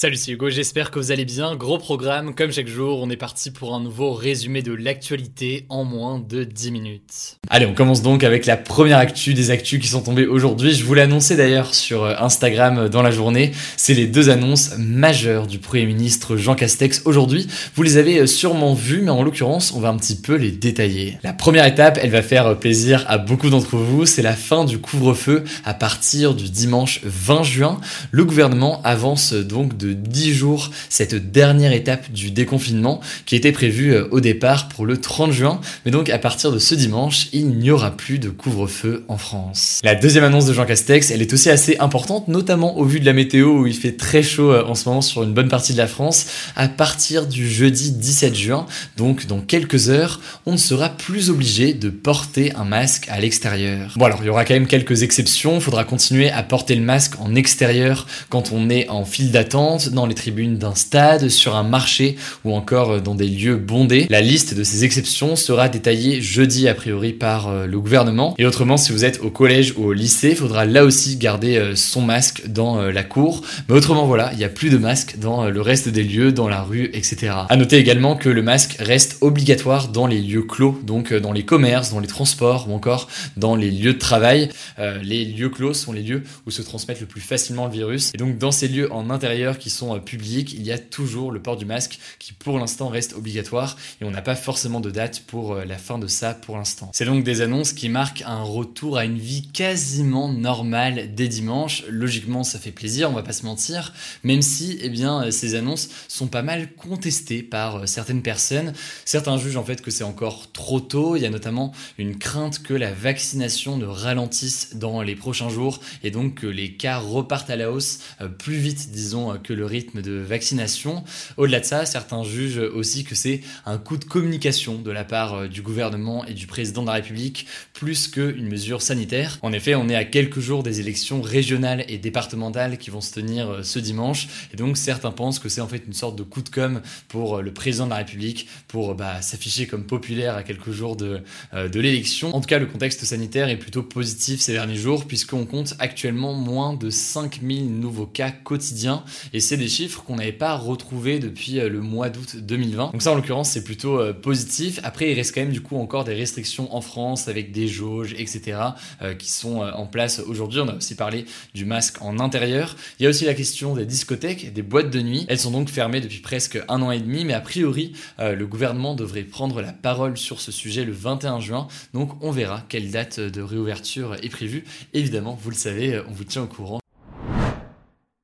Salut, c'est Hugo, j'espère que vous allez bien. Gros programme, comme chaque jour, on est parti pour un nouveau résumé de l'actualité en moins de 10 minutes. Allez, on commence donc avec la première actu des actus qui sont tombées aujourd'hui. Je vous annoncé d'ailleurs sur euh, Instagram euh, dans la journée. C'est les deux annonces majeures du Premier ministre Jean Castex aujourd'hui. Vous les avez euh, sûrement vues, mais en l'occurrence, on va un petit peu les détailler. La première étape, elle va faire plaisir à beaucoup d'entre vous. C'est la fin du couvre-feu à partir du dimanche 20 juin. Le gouvernement avance donc de 10 jours cette dernière étape du déconfinement qui était prévue euh, au départ pour le 30 juin. Mais donc à partir de ce dimanche, il n'y aura plus de couvre-feu en France. La deuxième annonce de Jean Castex, elle est aussi assez importante, notamment au vu de la météo où il fait très chaud euh, en ce moment sur une bonne partie de la France. À partir du jeudi 17 juin, donc dans quelques heures, on ne sera plus obligé de porter un masque à l'extérieur. Bon alors il y aura quand même quelques exceptions, il faudra continuer à porter le masque en extérieur quand on est en file d'attente dans les tribunes d'un stade, sur un marché ou encore dans des lieux bondés. La liste de ces exceptions sera détaillée jeudi a priori par euh, le gouvernement. Et autrement, si vous êtes au collège ou au lycée, il faudra là aussi garder euh, son masque dans euh, la cour. Mais autrement, voilà, il n'y a plus de masque dans le reste des lieux, dans la rue, etc. À noter également que le masque reste obligatoire dans les lieux clos, donc dans les commerces, dans les transports ou encore dans les lieux de travail. les lieux clos sont les lieux où se transmettent le plus facilement le virus. Et donc dans ces lieux en intérieur qui sont euh, publics, il y a toujours le port du masque qui pour l'instant reste obligatoire et on n'a pas forcément de date pour euh, la fin de ça pour l'instant. C'est donc des annonces qui marquent un retour à une vie quasiment normale dès dimanche. Logiquement, ça fait plaisir, on va pas se mentir, même si eh bien euh, ces annonces sont pas mal contestées par certaines personnes. Certains jugent en fait que c'est encore trop tôt, il y a notamment une crainte que la vaccination ne ralentisse dans les prochains jours et donc que les cas repartent à la hausse plus vite disons que le rythme de vaccination. Au-delà de ça, certains jugent aussi que c'est un coup de communication de la part euh, du gouvernement et du président de la République plus qu'une mesure sanitaire. En effet, on est à quelques jours des élections régionales et départementales qui vont se tenir euh, ce dimanche et donc certains pensent que c'est en fait une sorte de coup de com pour euh, le président de la République pour bah, s'afficher comme populaire à quelques jours de, l'élection. En tout cas, le contexte sanitaire est plutôt positif ces derniers jours puisqu'on compte actuellement moins de 5000 nouveaux cas quotidiens et c'est des chiffres qu'on n'avait pas retrouvés depuis euh, le mois d'août 2020. Donc ça en l'occurrence c'est plutôt euh, positif. Après il reste quand même du coup encore des restrictions en France avec des jauges etc euh, qui sont en place aujourd'hui. On a aussi parlé du masque en intérieur. Il y a aussi la question des discothèques, des boîtes de nuit. Elles sont donc fermées depuis presque un an et demi mais a priori le gouvernement devrait prendre la parole sur ce sujet le 21 juin. Donc on verra quelle date de réouverture est prévue. Évidemment vous le savez on vous tient au courant.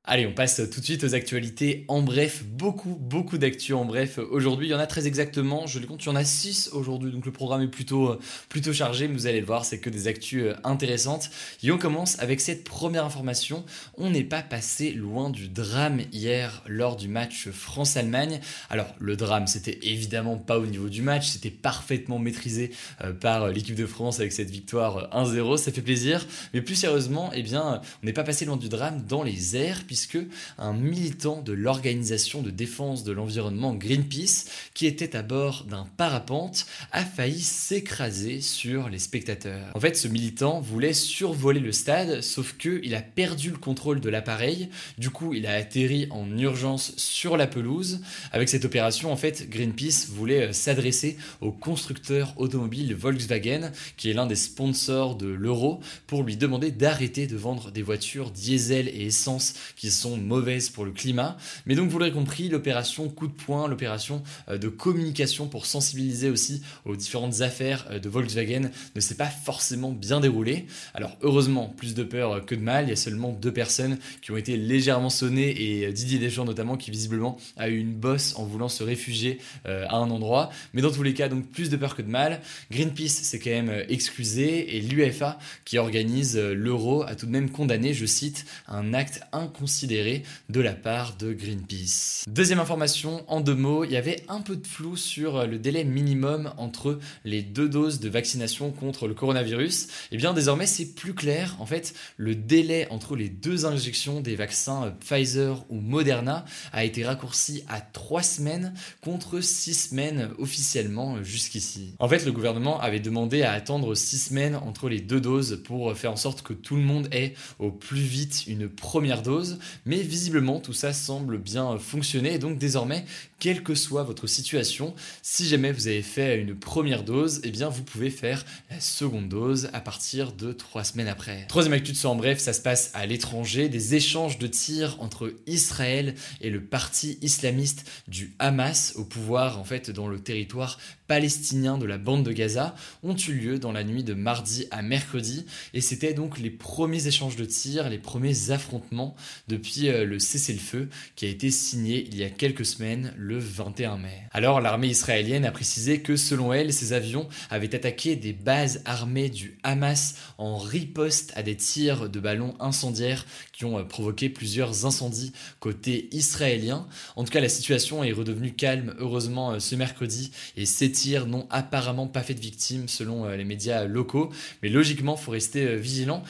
Allez, on passe tout de suite aux actualités. En bref, beaucoup, beaucoup d'actu en bref. Aujourd'hui, il y en a très exactement, je les compte, il y en a 6 aujourd'hui, donc le programme est plutôt, euh, plutôt chargé, mais vous allez le voir, c'est que des actus euh, intéressantes. Et on commence avec cette première information. On n'est pas passé loin du drame hier lors du match France-Allemagne. Alors, le drame, c'était évidemment pas au niveau du match, c'était parfaitement maîtrisé euh, par l'équipe de France avec cette victoire 1-0, ça fait plaisir. Mais plus sérieusement, eh bien, on n'est pas passé loin du drame dans les airs, puisque un militant de l'organisation de défense de l'environnement Greenpeace, qui était à bord d'un parapente, a failli s'écraser sur les spectateurs. En fait, ce militant voulait survoler le stade, sauf que il a perdu le contrôle de l'appareil. Du coup, il a atterri en urgence sur la pelouse. Avec cette opération, en fait, Greenpeace voulait euh, s'adresser au constructeur automobile Volkswagen, qui est l'un des sponsors de l'Euro, pour lui demander d'arrêter de vendre des voitures diesel et essence sont mauvaises pour le climat. Mais donc vous l'aurez compris, l'opération coup de poing, l'opération euh, de communication pour sensibiliser aussi aux différentes affaires euh, de Volkswagen ne s'est pas forcément bien déroulée. Alors heureusement, plus de peur que de mal, il y a seulement deux personnes qui ont été légèrement sonnées et Didier Deschamps notamment qui visiblement a eu une bosse en voulant se réfugier à un endroit. Mais dans tous les cas, donc plus de peur que de mal. Greenpeace s'est quand même excusé et l'UFA qui organise l'euro a tout de même condamné, je cite, un acte inconsidéré de la part de Greenpeace. Deuxième information, en deux mots, il y avait un peu de flou sur le délai minimum entre les deux doses de vaccination contre le coronavirus. Et eh bien désormais c'est plus clair. En fait, le délai entre les deux injections des vaccins Pfizer ou Moderna a été raccourci à trois semaines contre six semaines officiellement jusqu'ici. En fait, le gouvernement avait demandé à attendre six semaines entre les deux doses pour faire en sorte que tout le monde ait au plus vite une première dose, mais visiblement tout ça semble bien fonctionner. Et donc désormais, quelle que soit votre situation, si jamais vous avez fait une première dose, eh bien vous pouvez faire la seconde dose à partir de trois semaines après. Troisième actu de en bref, ça se passe à l'étranger, des échanges de tirs entre Israël et le parti islamiste du Hamas au pouvoir en fait dans le territoire palestinien de la bande de Gaza ont eu lieu dans la nuit de mardi à mercredi. Et c'était donc les premiers échanges de tirs, les premiers affrontements depuis euh, le cessez-le-feu qui a été signé il y a quelques semaines le 21 mai. Alors l'armée israélienne a précisé que selon elle, ces avions avaient attaqué des bases armées du Hamas en riposte à des tirs de ballons incendiaires qui ont euh, provoqué plusieurs incendies côté israélien. En tout cas, la situation est redevenue calme heureusement euh, ce mercredi et ces tirs n'ont apparemment pas fait de victimes selon les médias locaux. Mais logiquement, faut rester vigilant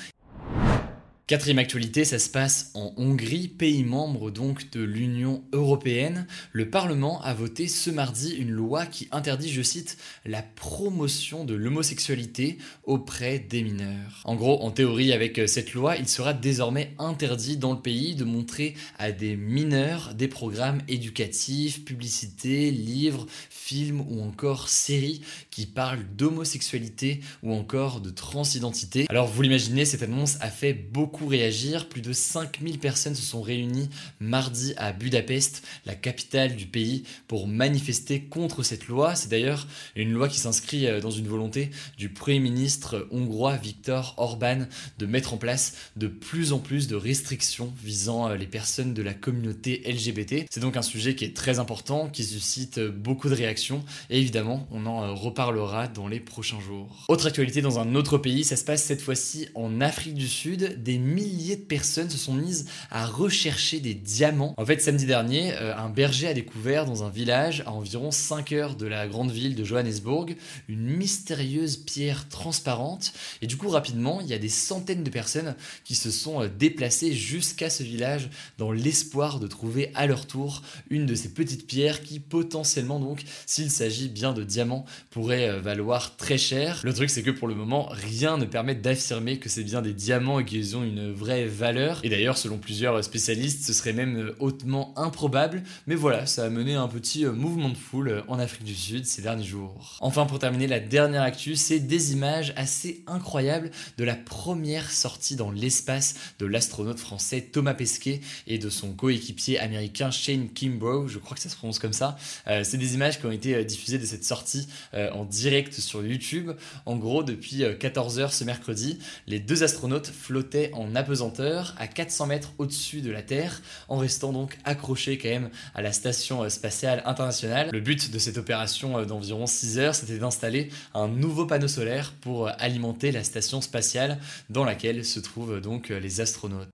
Quatrième actualité, ça se passe en Hongrie, pays membre donc de l'Union européenne. Le Parlement a voté ce mardi une loi qui interdit, je cite, la promotion de l'homosexualité auprès des mineurs. En gros, en théorie, avec cette loi, il sera désormais interdit dans le pays de montrer à des mineurs des programmes éducatifs, publicités, livres, films ou encore séries qui parlent d'homosexualité ou encore de transidentité. Alors vous l'imaginez, cette annonce a fait beaucoup réagir. Plus de 5000 personnes se sont réunies mardi à Budapest, la capitale du pays, pour manifester contre cette loi. C'est d'ailleurs une loi qui s'inscrit euh, dans une volonté du Premier ministre hongrois Viktor Orban de mettre en place de plus en plus de restrictions visant euh, les personnes de la communauté LGBT. C'est donc un sujet qui est très important, qui suscite euh, beaucoup de réactions et évidemment on en reparlera dans les prochains jours. Autre actualité dans un autre pays, ça se passe cette fois-ci en Afrique du Sud. Des milliers de personnes se sont mises à rechercher des diamants. En fait, samedi dernier, euh, un berger a découvert dans un village à environ 5 heures de la grande ville de Johannesburg une mystérieuse pierre transparente. Et du coup, rapidement, il y a des centaines de personnes qui se sont euh, déplacées jusqu'à ce village dans l'espoir de trouver à leur tour une de ces petites pierres qui potentiellement donc, s'il s'agit bien de diamants, pourrait euh, valoir très cher. Le truc c'est que pour le moment, rien ne permet d'affirmer que c'est bien des diamants et qu'ils ont une vraie valeur. Et d'ailleurs, selon plusieurs spécialistes, ce serait même euh, hautement improbable. Mais voilà, ça a mené un petit euh, mouvement de foule euh, en Afrique du Sud ces derniers jours. Enfin, pour terminer, la dernière actu, c'est des images assez incroyables de la première sortie dans l'espace de l'astronaute français Thomas Pesquet et de son coéquipier américain Shane Kimbrough, je crois que ça se prononce comme ça. c'est des images qui ont été diffusées de cette sortie en direct sur YouTube. En gros, depuis 14h ce mercredi, les deux astronautes flottaient en apesanteur à 400 mètres au-dessus de la Terre, en restant donc accroché quand même à la station euh, spatiale internationale. Le but de cette opération euh, d'environ 6 heures, c'était d'installer un nouveau panneau solaire pour euh, alimenter la station spatiale dans laquelle se trouvent donc les astronautes.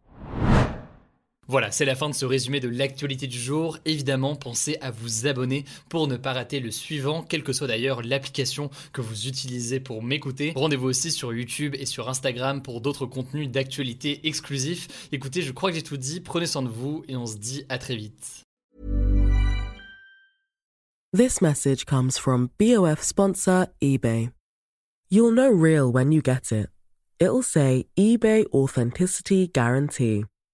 Voilà, c'est la fin de ce résumé de l'actualité du jour. Évidemment, pensez à vous abonner pour ne pas rater le suivant, quelle que soit d'ailleurs l'application que vous utilisez pour m'écouter. Rendez-vous aussi sur YouTube et sur Instagram pour d'autres contenus d'actualité exclusifs. Écoutez, je crois que j'ai tout dit, prenez soin de vous et on se dit à très vite. This message comes from BOF sponsor eBay. You'll know real when you get it. It'll say eBay Authenticity Guarantee.